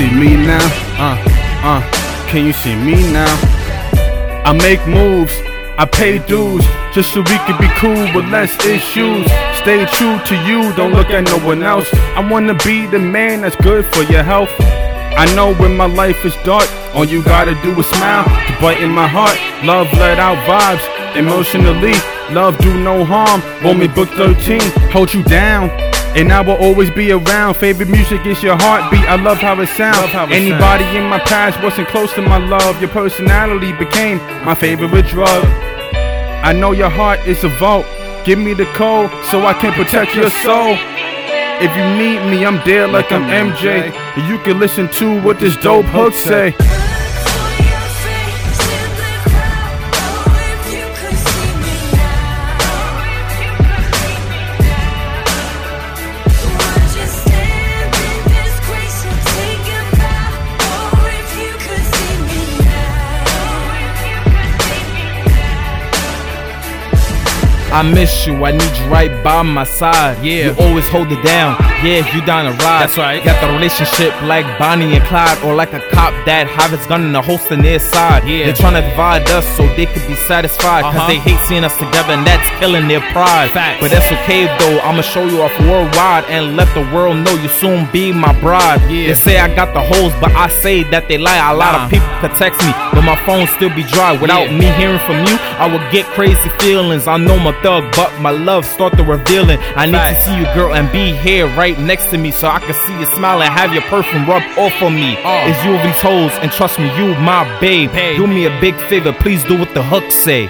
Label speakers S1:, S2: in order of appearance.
S1: see me now? Uh, uh, can you see me now? I make moves, I pay dues, just so we can be cool with less issues. Stay true to you, don't look at no one else. I wanna be the man that's good for your health. I know when my life is dark, all you gotta do is smile to brighten my heart. Love let out vibes emotionally. Love do no harm. me book 13, hold you down. And I will always be around. Favorite music is your heartbeat. I love how it sounds. How it Anybody sound. in my past wasn't close to my love. Your personality became my favorite drug. I know your heart is a vault. Give me the code so I can protect your soul. If you need me, I'm there like I'm MJ. You can listen to what this dope hook say.
S2: I miss you, I need you right by my side. Yeah, you always hold it down. Yeah, if you down to ride.
S3: That's right.
S2: Got the relationship like Bonnie and Clyde, or like a cop that have his gun in the holster near side. Yeah, they're trying to divide us so they could be satisfied. Cause uh-huh. they hate seeing us together, and that's killing their pride. Facts. But that's okay though, I'ma show you off worldwide and let the world know you soon be my bride. Yeah. They say I got the hoes, but I say that they lie. A lot nah. of people could text me, but my phone still be dry. Without yeah. me hearing from you, I would get crazy feelings. I know my thug, but my love start to revealing. I need to see you, girl, and be here right next to me so I can see you smile and have your perfume rub off on me. Uh. It's you and toes, and trust me, you my babe. Hey. Do me a big favor, please do what the hook say.